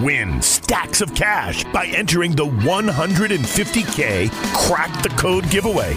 Win stacks of cash by entering the 150K Crack the Code giveaway.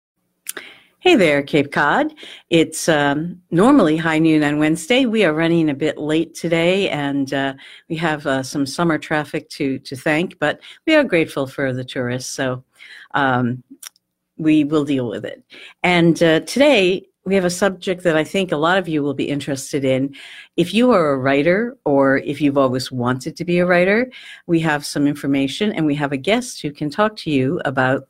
Hey there, Cape Cod. It's um, normally high noon on Wednesday. We are running a bit late today, and uh, we have uh, some summer traffic to to thank. But we are grateful for the tourists, so um, we will deal with it. And uh, today we have a subject that I think a lot of you will be interested in. If you are a writer, or if you've always wanted to be a writer, we have some information, and we have a guest who can talk to you about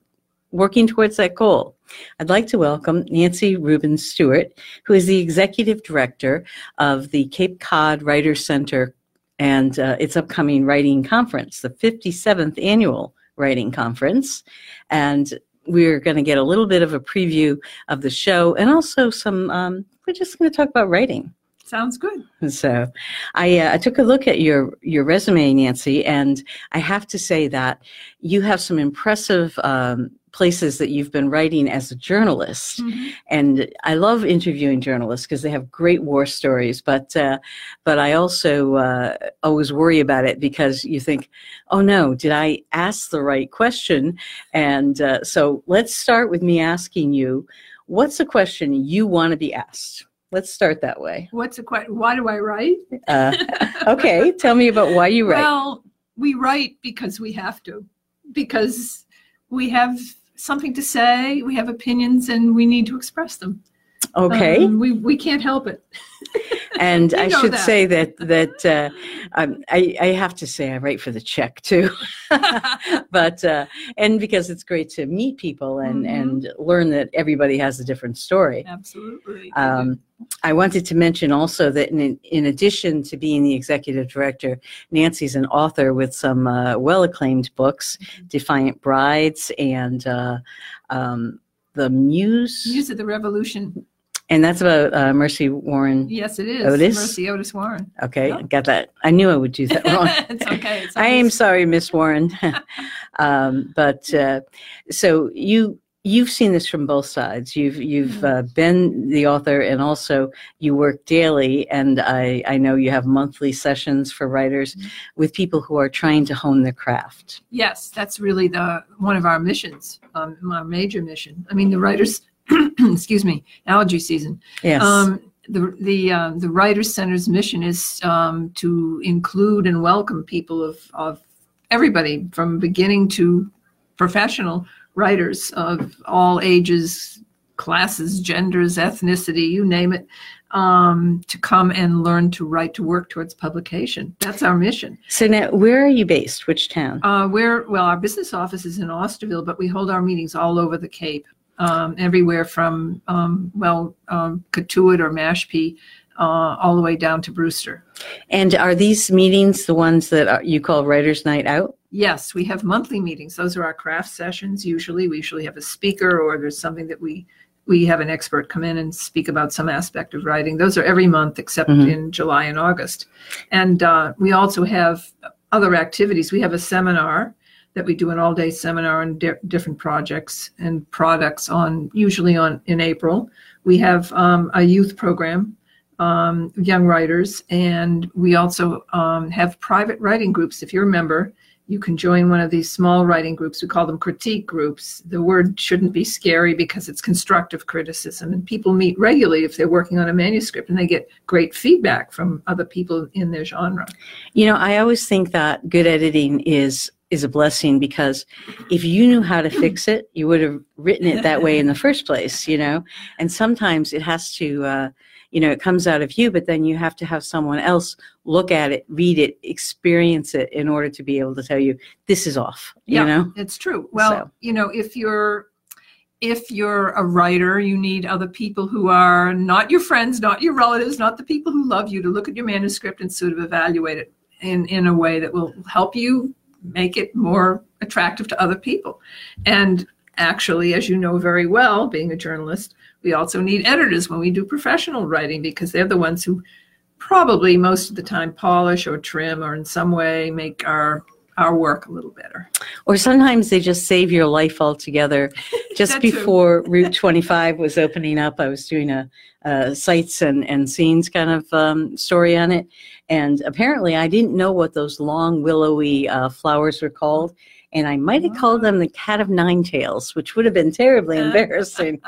working towards that goal. I'd like to welcome Nancy Rubin Stuart, who is the executive director of the Cape Cod Writers Center and uh, its upcoming writing conference, the 57th annual writing conference. And we're going to get a little bit of a preview of the show and also some, um, we're just going to talk about writing. Sounds good. So, I, uh, I took a look at your your resume, Nancy, and I have to say that you have some impressive um, places that you've been writing as a journalist. Mm-hmm. And I love interviewing journalists because they have great war stories. But uh, but I also uh, always worry about it because you think, oh no, did I ask the right question? And uh, so let's start with me asking you, what's a question you want to be asked? Let's start that way. What's a question? Why do I write? Uh, okay, tell me about why you write. Well, we write because we have to, because we have something to say, we have opinions, and we need to express them. Okay. Um, we we can't help it. and I should that. say that that uh, um, I I have to say I write for the check too, but uh, and because it's great to meet people and mm-hmm. and learn that everybody has a different story. Absolutely. Um, I wanted to mention also that in, in addition to being the executive director, Nancy's an author with some uh, well acclaimed books, mm-hmm. Defiant Brides and uh, um, The Muse. Muse of the Revolution. And that's about uh, Mercy Warren. Yes, it is. Otis. Mercy Otis Warren. Okay, yep. got that. I knew I would do that wrong. it's okay. It's I am sorry, Miss Warren. um, but uh, so you you've seen this from both sides. You've you've mm-hmm. uh, been the author, and also you work daily. And I I know you have monthly sessions for writers mm-hmm. with people who are trying to hone their craft. Yes, that's really the one of our missions, um, our major mission. I mean, the writers excuse me, allergy season. Yes. Um, the the uh, the Writers Center's mission is um, to include and welcome people of of everybody from beginning to professional writers of all ages, classes, genders, ethnicity, you name it, um, to come and learn to write to work towards publication. That's our mission. So now, where are you based? Which town? Uh, where well, our business office is in Osterville, but we hold our meetings all over the Cape um, everywhere from um, well um, Cotuit or Mashpee uh, all the way down to Brewster. And are these meetings the ones that are, you call Writers' Night Out? Yes, we have monthly meetings. Those are our craft sessions. Usually, we usually have a speaker, or there's something that we we have an expert come in and speak about some aspect of writing. Those are every month except mm-hmm. in July and August. And uh, we also have other activities. We have a seminar that we do an all day seminar on di- different projects and products on usually on in April. We have um, a youth program, um, young writers, and we also um, have private writing groups. If you're a member, you can join one of these small writing groups. We call them critique groups. The word shouldn't be scary because it's constructive criticism, and people meet regularly if they're working on a manuscript, and they get great feedback from other people in their genre. You know, I always think that good editing is is a blessing because if you knew how to fix it, you would have written it that way in the first place, you know? And sometimes it has to, uh, you know, it comes out of you, but then you have to have someone else look at it, read it, experience it in order to be able to tell you this is off, yeah, you know? It's true. Well, so. you know, if you're, if you're a writer, you need other people who are not your friends, not your relatives, not the people who love you to look at your manuscript and sort of evaluate it in, in a way that will help you make it more attractive to other people. And actually, as you know very well, being a journalist, we also need editors when we do professional writing because they're the ones who probably most of the time polish or trim or in some way make our our work a little better. Or sometimes they just save your life altogether. Just before Route 25 was opening up, I was doing a, a sights and, and scenes kind of um, story on it. And apparently, I didn't know what those long, willowy uh, flowers were called. And I might have called them the cat of nine tails, which would have been terribly embarrassing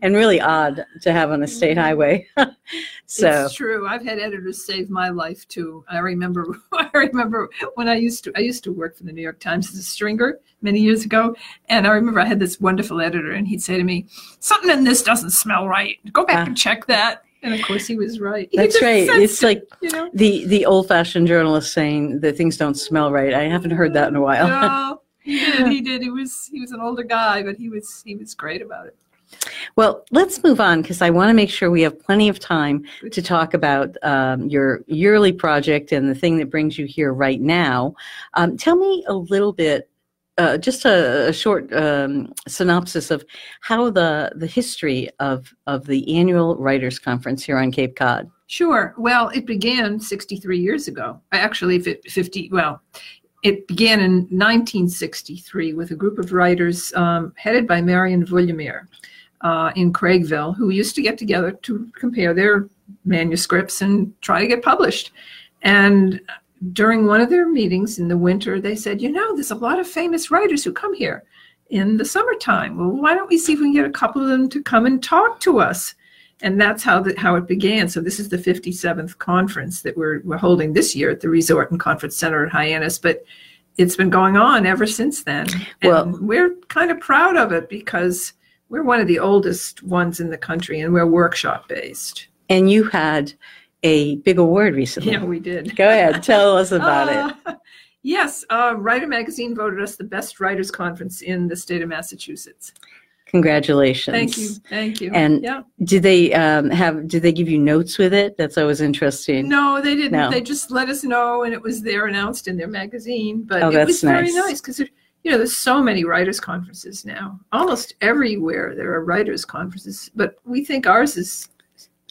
and really odd to have on a state highway. so, It's true. I've had editors save my life too. I remember I remember when I used to I used to work for the New York Times as a stringer many years ago. And I remember I had this wonderful editor and he'd say to me, Something in this doesn't smell right. Go back Ah. and check that. And of course he was right. That's right. It's it, like you know. the, the old fashioned journalist saying that things don't smell right. I haven't heard that in a while. No, he did. He did. He was he was an older guy, but he was he was great about it. Well, let's move on because I want to make sure we have plenty of time to talk about um, your yearly project and the thing that brings you here right now. Um, tell me a little bit, uh, just a, a short um, synopsis of how the the history of of the annual writers conference here on Cape Cod. Sure. Well, it began 63 years ago. Actually, fi- 50, well, it began in 1963 with a group of writers um, headed by Marion Vuilleumier uh, in Craigville, who used to get together to compare their manuscripts and try to get published. And during one of their meetings in the winter, they said, you know, there's a lot of famous writers who come here in the summertime. Well, why don't we see if we can get a couple of them to come and talk to us? And that's how the, how it began. So this is the 57th conference that we're we're holding this year at the Resort and Conference Center at Hyannis, but it's been going on ever since then. And Well- we're kind of proud of it because we're one of the oldest ones in the country, and we're workshop based. And you had a big award recently. Yeah, we did. Go ahead, tell us about it. Uh, Yes, uh, Writer Magazine voted us the best writers conference in the state of Massachusetts. Congratulations. Thank you, thank you. And yeah, Did they um, have? Did they give you notes with it? That's always interesting. No, they didn't. No. They just let us know, and it was there announced in their magazine. But Oh, it was very nice. nice because you know there's so many writers' conferences now. Almost everywhere there are writers' conferences, but we think ours is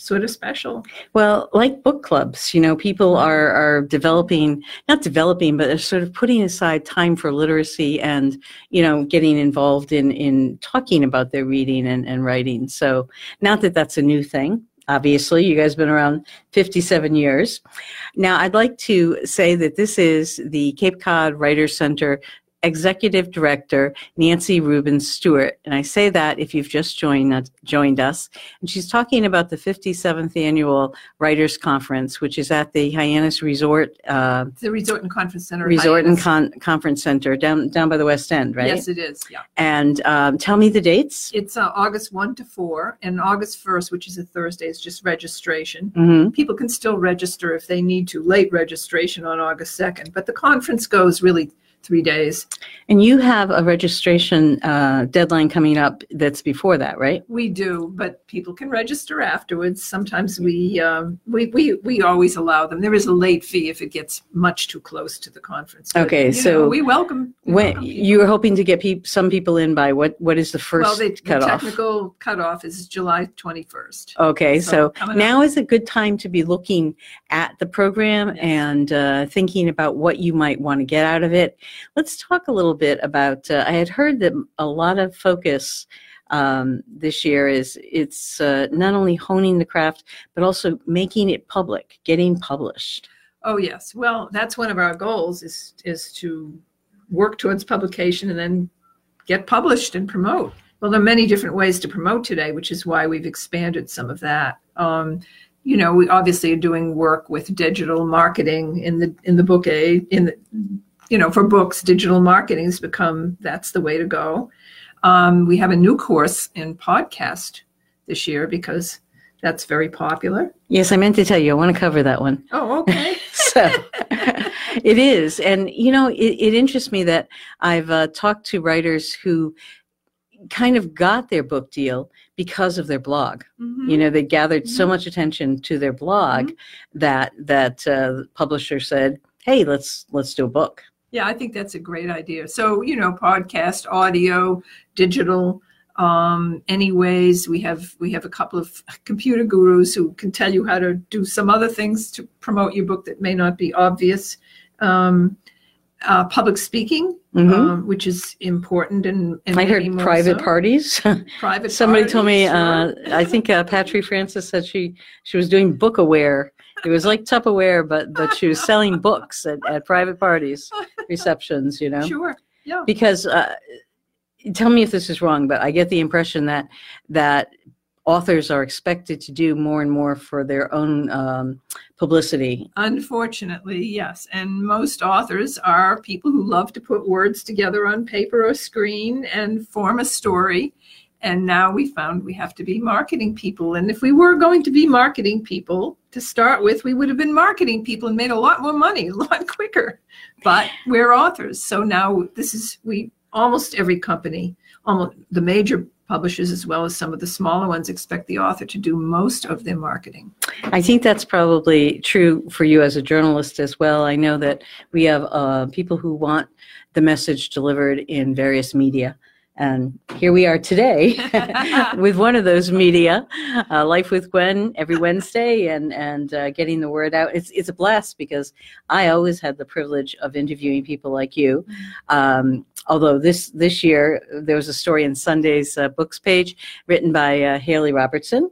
sort of special. Well, like book clubs, you know, people are are developing, not developing, but they're sort of putting aside time for literacy and, you know, getting involved in in talking about their reading and, and writing. So, not that that's a new thing. Obviously, you guys have been around 57 years. Now, I'd like to say that this is the Cape Cod Writers Center Executive Director Nancy Rubin Stuart, and I say that if you've just joined us, joined us, and she's talking about the 57th annual Writers Conference, which is at the Hyannis Resort uh, the Resort and Conference Center. Resort and Con- Conference Center down down by the West End, right? Yes, it is. Yeah, And um, tell me the dates. it's uh, August one to four, and August first, which is a Thursday, is just registration. hmm People can still register if they need to. Late registration on August second, but the conference goes really three days. And you have a registration uh, deadline coming up that's before that, right? We do, but people can register afterwards. Sometimes we, um, we, we, we always allow them. There is a late fee if it gets much too close to the conference. But, Okay, so know, we welcome. When you were hoping to get peop some people in by what? What is the first well, the, the technical cutoff is July 21st. Okay, So, so, coming up. now is a good time to be looking at the program Yes. and uh, thinking about what you might want to get out of it. Let's talk a little bit about. Uh, I had heard that a lot of focus um, this year is it's uh, not only honing the craft but also making it public, getting published. Oh yes. Well, that's one of our goals is is to work towards publication and then get published and promote. Well, there are many different ways to promote today, which is why we've expanded some of that. Um, you know, we obviously are doing work with digital marketing in the in the book aid in the you know for books. Digital marketing has become that's the way to go. Um, we have a new course in podcast this year because that's very popular. Yes, I meant to tell you. I want to cover that one. Oh, okay. so it is and you know it, it interests me that i've uh, talked to writers who kind of got their book deal because of their blog Mhm. you know they gathered so Mhm. much attention to their blog that that uh, the publisher said hey let's let's do a book Yeah, I think that's a great idea. So, you know, podcast, audio, digital, um, anyways, we have we have a couple of computer gurus who can tell you how to do some other things to promote your book that may not be obvious. Um, uh, public speaking, Mhm. um, which is important, and, and I heard private so. parties. Private. Somebody told me. parties, Uh. I think uh, Patrick Francis said she she was doing book aware. It was like Tupperware, but but she was selling books at, at private parties, receptions. You know, Sure. Yeah. because uh, tell me if this is wrong, but I get the impression that that authors are expected to do more and more for their own um, publicity. Unfortunately, yes. And most authors are people who love to put words together on paper or screen and form a story. And now we found we have to be marketing people. And if we were going to be marketing people to start with, we would have been marketing people and made a lot more money a lot quicker. But we're authors. So now this is, we almost every company, almost the major publishers as well as some of the smaller ones expect the author to do most of their marketing. I think that's probably true for you as a journalist as well. I know that we have uh, people who want the message delivered in various media. And here we are today with one of those media, uh, Life with Gwen, every Wednesday, and and uh, getting the word out. It's it's a blast because I always had the privilege of interviewing people like you. Um, although this this year there was a story in Sunday's uh, books page written by uh, Haley Robertson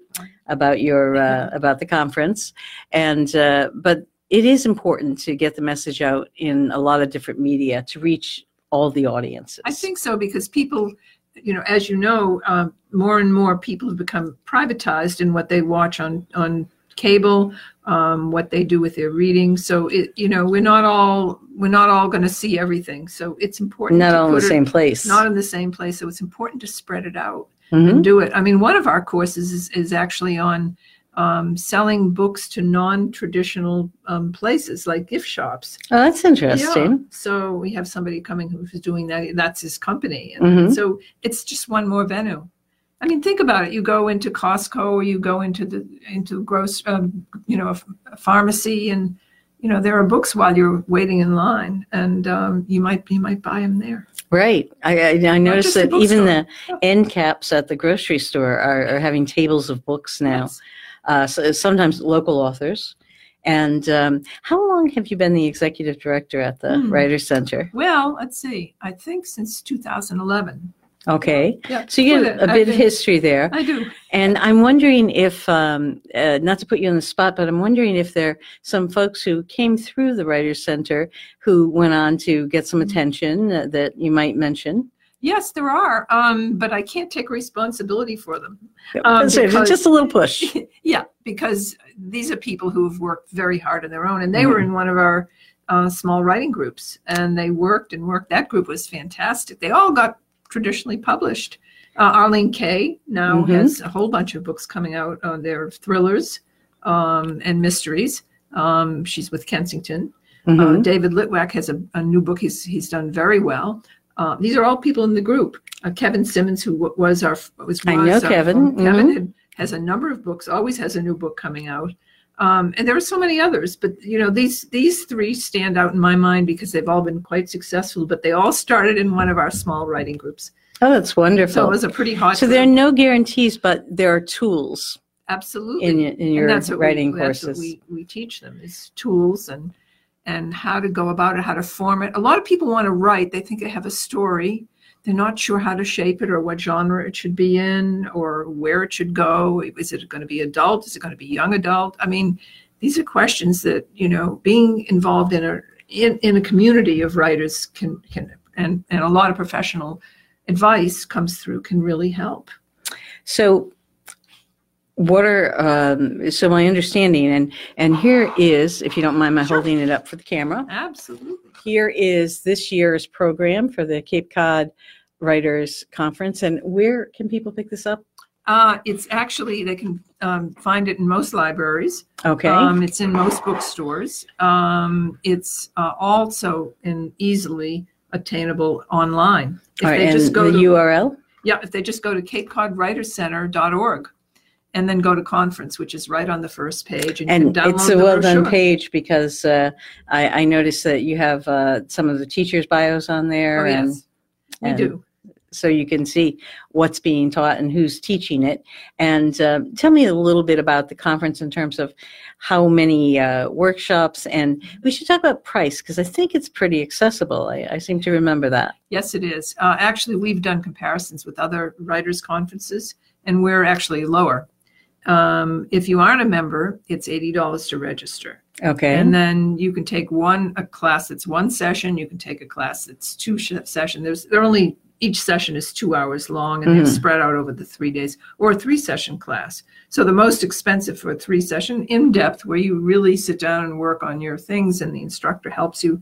about your uh, about the conference, and uh, but it is important to get the message out in a lot of different media to reach all the audiences. I think so because people, you know, as you know, um, more and more people have become privatized in what they watch on on cable, um, what they do with their reading. So it, you know, we're not all we're not all going to see everything. So it's important not all in the it- same place. not in the same place. So it's important to spread it out Mhm. and do it. I mean, one of our courses is, is actually on um, selling books to non-traditional um, places like gift shops. Oh, that's interesting. Yeah. So we have somebody coming who's doing that. That's his company. And Mhm. so it's just one more venue. I mean, think about it. You go into Costco or you go into the into gross, um, you know, a, pharmacy, and you know there are books while you're waiting in line, and um, you might you might buy them there. Right. I, I, I noticed that even the bookstore. end caps at the grocery store are, are having tables of books now. Yes. Uh, so sometimes local authors. And um, how long have you been the executive director at the Hmm. Writers Center? Well, let's see. I think since 2011. Okay. Yeah. So you get a bit of history there. I do. And I'm wondering if, um, uh, not to put you on the spot, but I'm wondering if there are some folks who came through the Writers Center who went on to get some attention uh, that you might mention. Yes, there are, um, but I can't take responsibility for them. Um, because- just a little push. yeah, because these are people who have worked very hard on their own, and they were in one of our uh, small writing groups, and they worked and worked. That group was fantastic. They all got traditionally published. Uh, Arlene Kay now Mhm. has a whole bunch of books coming out. Uh, they're thrillers um, and mysteries. Um, she's with Kensington. Uh, Mhm. David Litwack has a, a new book he's, he's done very well. Uh, these are all people in the group. Uh, Kevin Symmons, who w- was our was, I know Kevin. Kevin Mhm. had, has a number of books. Always has a new book coming out. Um, and there are so many others, but you know these these three stand out in my mind because they've all been quite successful. But they all started in one of our small writing groups, Oh, that's wonderful. so it was a pretty hot. So there are no guarantees, but there are tools absolutely in your, in your writing we, that's courses. what we, we teach them is tools and and how to go about it, how to form it. A lot of people want to write. They think they have a story. They're not sure how to shape it or what genre it should be in or where it should go. Is it going to be adult? Is it going to be young adult? I mean, these are questions that you know being involved in a in, in a community of writers can can and and a lot of professional advice comes through can really help. So, what are um, so my understanding and and here is, if you don't mind my Sure. holding it up for the camera. Absolutely. Here is this year's program for the Cape Cod Writers Conference, and where can people pick this up? Uh, it's actually they can um, find it in most libraries. Okay, Um, it's in most bookstores. Um, it's uh, also in easily attainable online. If All right, they and just go the to URL. yeah, if they just go to CapeCodWritersCenter.org and then go to conference, which is right on the first page. And, And it's a the well done brochure. page because uh, I, I noticed that you have uh, some of the teachers' bios on Oh, there. and yes, we and- do. so you can see what's being taught and who's teaching it. And uh, tell me a little bit about the conference in terms of how many uh, workshops, and we should talk about price because I think it's pretty accessible. I, I seem to remember that. Yes, it is. Uh, actually, we've done comparisons with other writers' conferences, and we're actually lower. Um, if you aren't a member, it's eighty dollars to register, Okay. and then you can take one a class that's one session. You can take a class that's two sh- session. There's they're only each session is two hours long, and they're Mhm. spread out over the three days, or a three session class. So the most expensive for a three session, in depth, where you really sit down and work on your things, and the instructor helps you,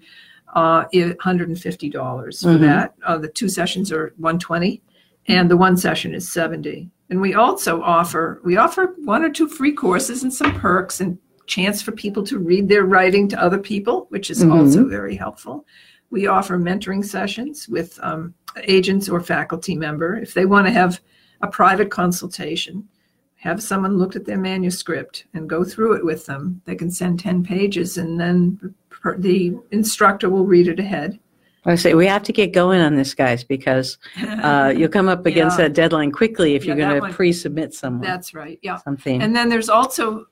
uh, $150 for Mhm. that. Uh, the two sessions are 120 and the one session is 70. And we also offer, we offer one or two free courses and some perks and chance for people to read their writing to other people, which is Mhm. also very helpful. We offer mentoring sessions with um, agents or faculty member. If they want to have a private consultation, have someone look at their manuscript and go through it with them. They can send 10 pages and then the instructor will read it ahead. I say we have to get going on this, guys, because uh, you'll come up against Yeah. that deadline quickly if Yeah, you're that going one- to pre-submit someone That's right. Yeah. something. And then there's also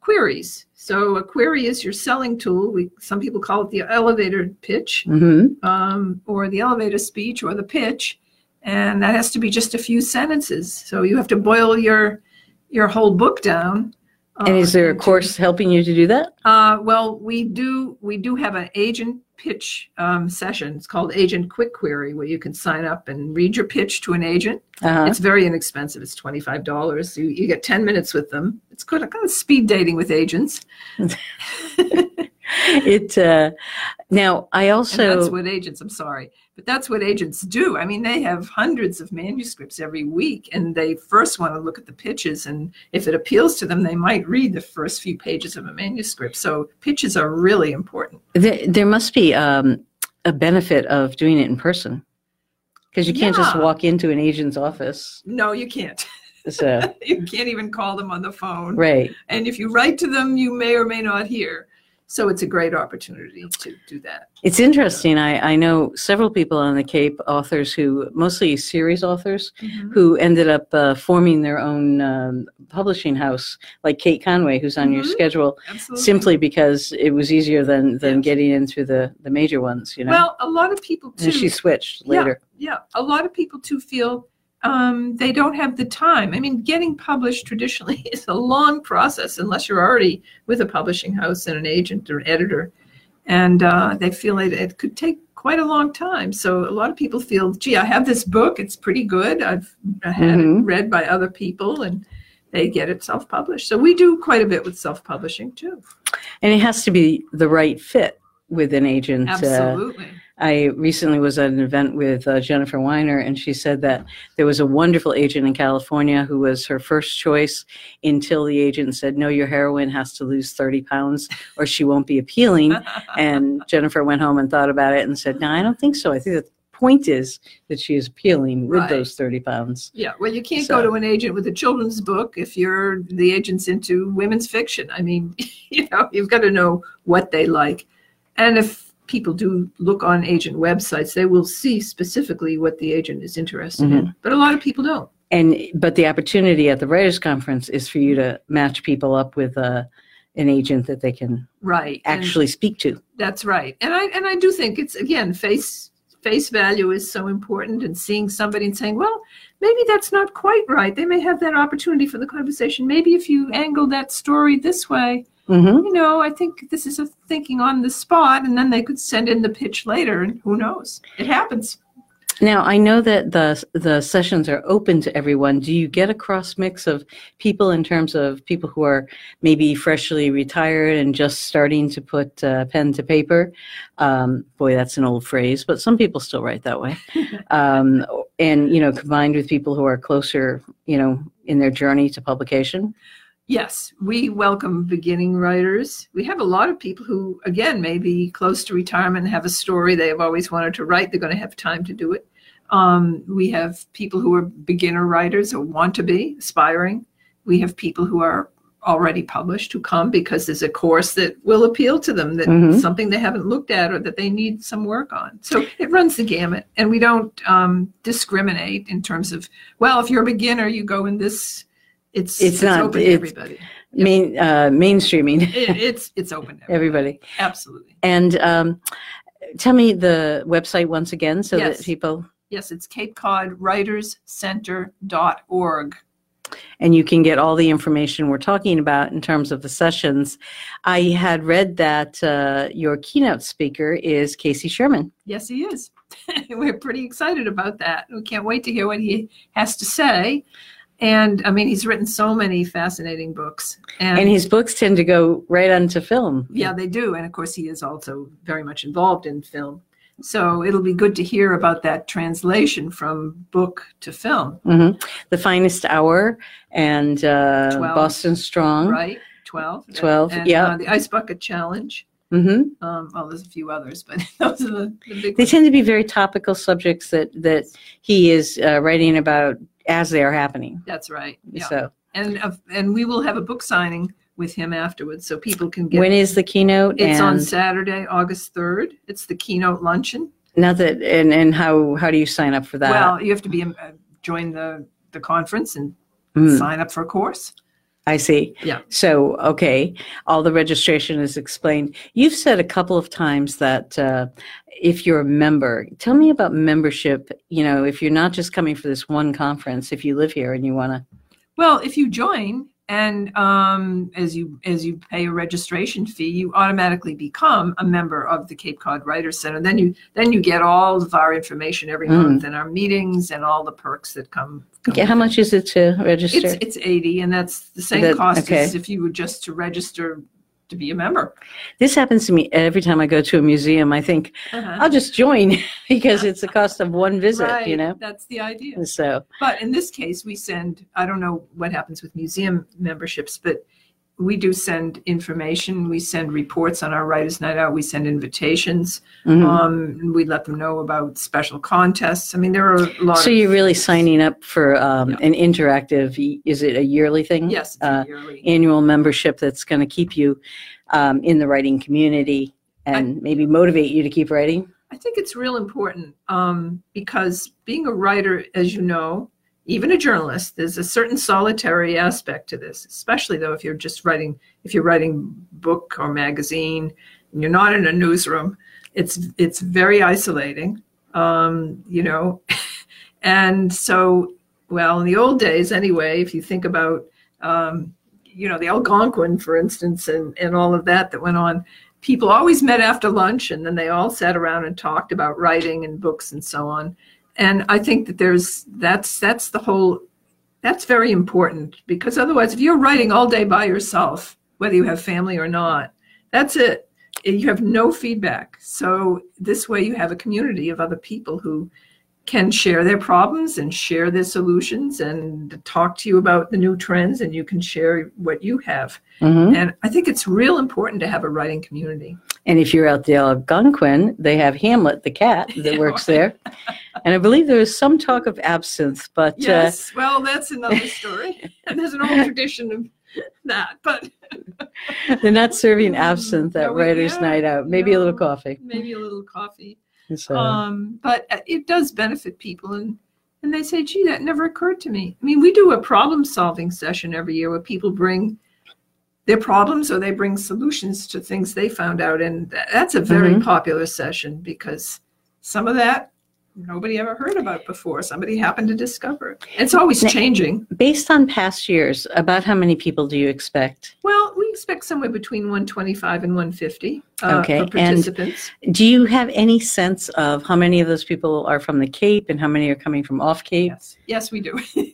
queries. So a query is your selling tool. We some people call it the elevator pitch, hmm um, or the elevator speech, or the pitch, and that has to be just a few sentences. So you have to boil your your whole book down. And uh, is there a course helping you to do that? Uh, well, we do we do have an agent pitch um, session. It's called Agent Quick Query, where you can sign up and read your pitch to an agent. Uh-huh. It's very inexpensive. It's twenty five dollars. You, you get ten minutes with them. It's good. Kind of speed dating with agents. it uh, now I And that's with agents. I'm sorry, but that's what agents do. I mean, they have hundreds of manuscripts every week, and they first want to look at the pitches, and if it appeals to them, they might read the first few pages of a manuscript. So pitches are really important. there, there must be um, a benefit of doing it in person because you can't just walk into an agent's office. No, you can't. So you can't even call them on the phone. right. And if you write to them, you may or may not hear. So it's a great opportunity to do that. It's interesting. I, I know several people on the Cape, authors who, mostly series authors, who ended up uh, forming their own um, publishing house, like Kate Conway, who's on your Mhm. schedule, Absolutely. simply because it was easier than, than Yes. getting into the, the major ones, you know? Well, a lot of people too. and she switched Yeah. later. yeah, a lot of people too feel um, they don't have the time. I mean, getting published traditionally is a long process unless you're already with a publishing house and an agent or editor, and uh, they feel it, it could take quite a long time. So a lot of people feel, gee, I have this book; it's pretty good. I've had Mhm. it read by other people, and they get it self-published. So we do quite a bit with self-publishing too. And it has to be the right fit with an agent. Uh, Absolutely. I recently was at an event with uh, Jennifer Weiner, and she said that there was a wonderful agent in California who was her first choice until the agent said, No, your heroine has to lose 30 pounds or she won't be appealing. and Jennifer went home and thought about it and said, No, I don't think so. I think the point is that she is appealing with Right. those 30 pounds. Yeah, well, you can't So- go to an agent with a children's book if you're the agent's into women's fiction. I mean, you know, you've got to know what they like. And if people do look on agent websites, they will see specifically what the agent is interested in. But a lot of people don't. And but the opportunity at the writers conference is for you to match people up with uh, an agent that they can Right. and actually speak to. that's right. And I and I do think it's again face face value is so important and seeing somebody and saying, well, maybe that's not quite right. They may have that opportunity for the conversation. Maybe if you angle that story this way, hmm you know, I think this is a thinking on the spot, and then they could send in the pitch later, and who knows? It happens. Now I know that the the sessions are open to everyone. Do you get a cross mix of people in terms of people who are maybe freshly retired and just starting to put uh, pen to paper? Um, boy, that's an old phrase, but some people still write that way. Um, and you know, combined with people who are closer, you know, in their journey to publication. Yes, we welcome beginning writers. We have a lot of people who, again, may be close to retirement, have a story they have always wanted to write. They're going to have time to do it. Um, we have people who are beginner writers or want to be, aspiring. we have people who are already published who come because there's a course that will appeal to them that Mhm. something they haven't looked at or that they need some work on so it runs the gamut and we don't um, discriminate in terms of well if you're a beginner you go in this it's It's not- open to it's- everybody Main, uh, mainstreaming it, it's it's open to everybody, everybody. absolutely And um, tell me the website once again so Yes. that people, yes it's cape cod writers center.org and you can get all the information we're talking about in terms of the sessions. I had read that uh, your keynote speaker is Casey Sherman. Yes, he is. We're pretty excited about that. We can't wait to hear what he has to say. And I mean, he's written so many fascinating books. And, And his books tend to go right onto film. yeah, they do. And of course, he is also very much involved in film. So it'll be good to hear about that translation from book to film, hmm The Finest Hour and uh, Twelve. Boston Strong. right? 12. 12, And, yeah. uh, the Ice Bucket Challenge. Mm-hmm. Um, well, there's a few others, but those are the, the big They ones. tend to be very topical subjects that, that he is uh, writing about as they are happening. That's right. Yeah. So And, uh, and we will have a book signing with him afterwards so people can get when is the keynote? It's on Saturday, August 3rd. It's the keynote luncheon. not that and, and how how do you sign up for that? Well, you have to be uh, join the the conference and Hmm, sign up for a course. I see. Yeah. So okay, all the registration is explained. You've said a couple of times that uh, if you're a member, tell me about membership. You know, if you're not just coming for this one conference, if you live here and you want to. Well, if you join and um, as you as you pay a registration fee, you automatically become a member of the Cape Cod Writers Center. Then you then you get all of our information every Mm. month and our meetings and all the perks that come. come Okay, how much is it to register? It's it's eighty, and that's the same That- cost okay. as if you were just to register to be a member. this happens to me every time I go to a museum. I think Uh-huh. I'll just join because it's the cost of one visit. right, You know, that's the idea. so But in this case, we send, I don't know what happens with museum memberships, but we do send information. We send reports on our Writers Night Out. We send invitations. mhm. Um, we let them know about special contests. I mean, there are a lot so you're really signing up for um, Yeah. an interactive. Is it a yearly thing? Yes, it's Uh, yearly. annual membership that's going to keep you um, in the writing community and maybe motivate you to keep writing. I think it's real important um, because being a writer, as you know, even a journalist, there's a certain solitary aspect to this. Especially though, if you're just writing, if you're writing book or magazine, and you're not in a newsroom, it's it's very isolating. Um, you know, and so, well, in the old days, anyway, if you think about, um, you know, the Algonquin, for instance, and and all of that that went on people always met after lunch and then they all sat around and talked about writing and books and so on and i think that there's that's that's the whole that's very important because otherwise if you're writing all day by yourself whether you have family or not that's it. You have no feedback. So this way you have a community of other people who can share their problems and share their solutions and talk to you about the new trends and you can share what you have Mhm. and I think it's real important to have a writing community. And if you're out the Algonquin, they have Hamlet, the cat, that Yeah, works there. And I believe there is some talk of absinthe, but uh, Yes, well, that's another story. and there's an old tradition of that, but they're not serving absinthe at No, Writers' yeah, Night Out. Maybe a little coffee. maybe a little coffee. So, Um, but it does benefit people, and and they say, "Gee, that never occurred to me." I mean, we do a problem-solving session every year where people bring their problems or they bring solutions to things they found out, and that's a very Mhm. popular session because some of that nobody ever heard about before. Somebody happened to discover it. It's always Now- changing. based on past years, about how many people do you expect? Well, we expect somewhere between 125 and 150 uh, Okay, for and- participants. Do you have any sense of how many of those people are from the Cape and how many are coming from off Cape? Yes, yes, we do.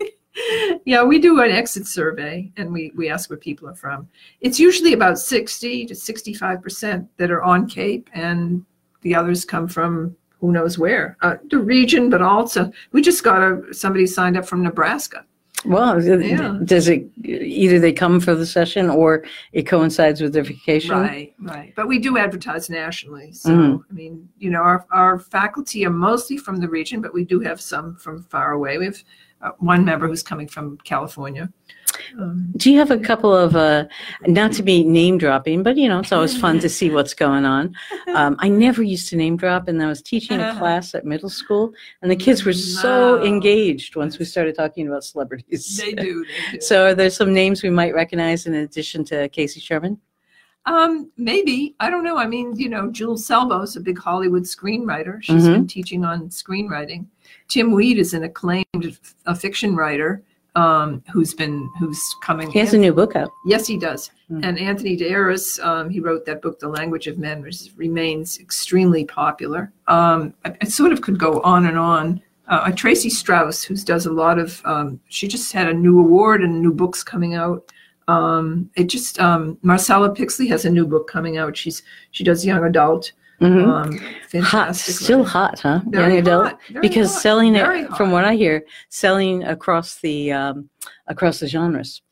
yeah, we do an exit survey and we, we ask where people are from. It's usually about 60 to 65% that are on Cape, and the others come from who knows where, uh, the region, but also we just got a somebody signed up from Nebraska. Well, Yeah. does it either they come for the session or it coincides with their vacation? Right, right. But we do advertise nationally. So, Mhm. I mean, you know, our, our faculty are mostly from the region, but we do have some from far away. We have uh, one member who's coming from California. Do you have a couple of, uh, not to be name dropping, but you know, it's always fun to see what's going on. Um, I never used to name drop, and I was teaching a class at middle school, and the kids were so Wow. engaged once we started talking about celebrities. they do. They do. So, are there some names we might recognize in addition to Casey Sherman? Um, maybe I don't know. I mean, you know, Jules Selbo's a big Hollywood screenwriter. She's been teaching on screenwriting. Tim Weed is an acclaimed a fiction writer um, who's been who's coming. He has a new book out. Yes, he does. Hmm. And Anthony D'Aries, um, he wrote that book, The Language of Men, which remains extremely popular. Um, I, I sort of could go on and on. Uh, Tracy Strauss, who does a lot of, um, she just had a new award and new books coming out. Um, it just, um, Marcella Pixley has a new book coming out. She's she does young adult. Mhm. Um, hot, still hot, huh? Very Young adult. hot, because hot, selling it, from what I hear, selling across the um, across the genres.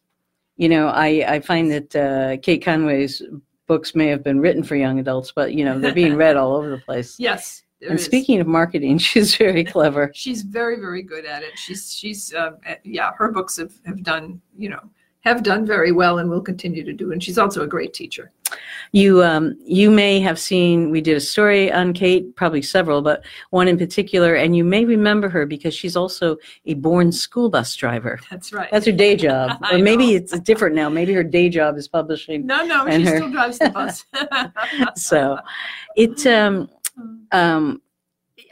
You know, I I find that uh, Kate Conway's books may have been written for young adults, but you know they're being read all over the place. Yes. there and is. speaking of marketing, she's very clever. she's very very good at it she's she's uh, yeah her books have, have done you know have done very well and will continue to do and she's also a great teacher You um, you may have seen we did a story on Kate, probably several, but one in particular, and you may remember her because she's also a born school bus driver. that's right That's her day job, or maybe know. it's different now. Maybe her day job is publishing. no no she her- still drives the bus So, it um, um,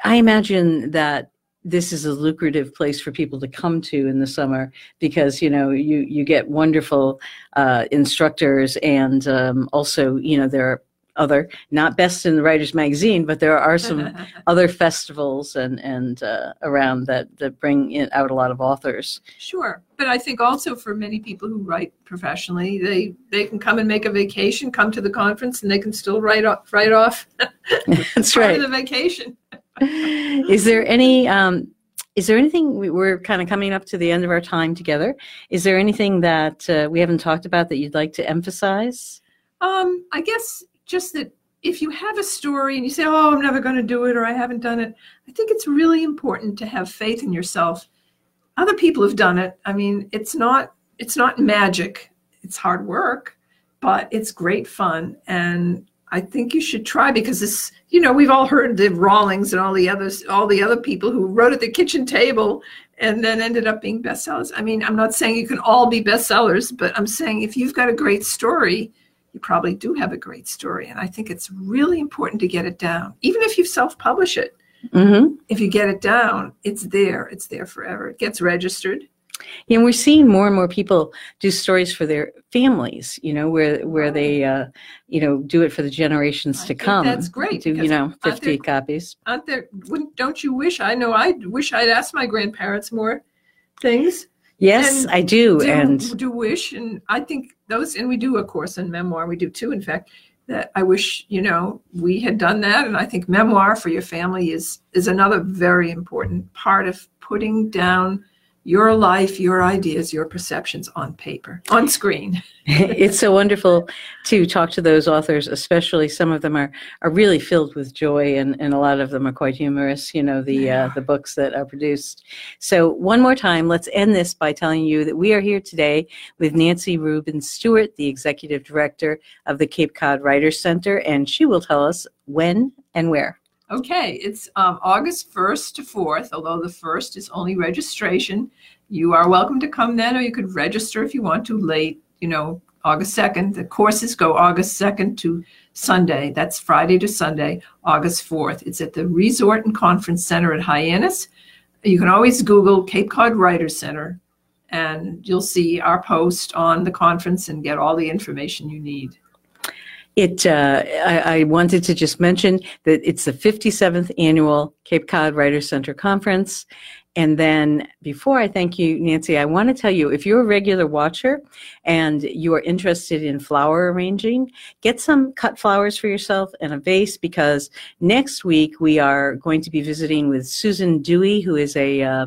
I imagine that this is a lucrative place for people to come to in the summer because you know you you get wonderful uh, instructors and um, also you know there are other not best in the writers magazine but there are some other festivals and and uh, around that that bring in, out a lot of authors. Sure but i think also for many people who write professionally they they can come and make a vacation come to the conference and they can still write off write off that's part right. of the vacation is there any um, is there anything we, we're kind of coming up to the end of our time together is there anything that uh, we haven't talked about that you'd like to emphasize Um, I guess just that if you have a story and you say, "Oh, I'm never going to do it," or "I haven't done it," I think it's really important to have faith in yourself. Other people have done it. I mean, it's not it's not magic. It's hard work, but it's great fun, and I think you should try because this. You know, we've all heard the Rawlings and all the others, all the other people who wrote at the kitchen table and then ended up being bestsellers. I mean, I'm not saying you can all be bestsellers, but I'm saying if you've got a great story you probably do have a great story. And I think it's really important to get it down. Even if you self publish it, mm-hmm. if you get it down, it's there. It's there forever. It gets registered. And we're seeing more and more people do stories for their families you know where where they uh, you know do it for the generations I to come that's great, do you know aren't 50 there- copies Aren't there, wouldn't, don't you wish? I know I wish I'd asked my grandparents more things. yes And i do do, and do wish. And I think those, and we do a course in memoir. We do too, in fact, that I wish, you know, we had done that. And I think memoir for your family is, is another very important part of putting down your life, your ideas, your perceptions on paper, on screen. it's so wonderful to talk to those authors, especially some of them are, are really filled with joy and, and a lot of them are quite humorous, you know, the, uh, the books that are produced. So one more time, let's end this by telling you that we are here today with Nancy Rubin Stuart, the executive director of the Cape Cod Writers Center, and she will tell us when and where. Okay, it's um, August 1st to 4th, although the 1st is only registration. You are welcome to come then, or you could register if you want to late, you know, August 2nd. The courses go August 2nd to Sunday. That's Friday to Sunday, August 4th. It's at the Resort and Conference Center at Hyannis. You can always Google Cape Cod Writers Center, and you'll see our post on the conference and get all the information you need. It. Uh, I, I wanted to just mention that it's the 57th annual Cape Cod Writers Center Conference. And then before I thank you, Nancy, I want to tell you if you're a regular watcher and you are interested in flower arranging, get some cut flowers for yourself and a vase because next week we are going to be visiting with Susan Dewey, who is a uh,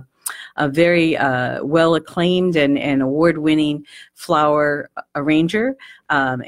a very uh, well acclaimed and, and award winning flower arranger. Um,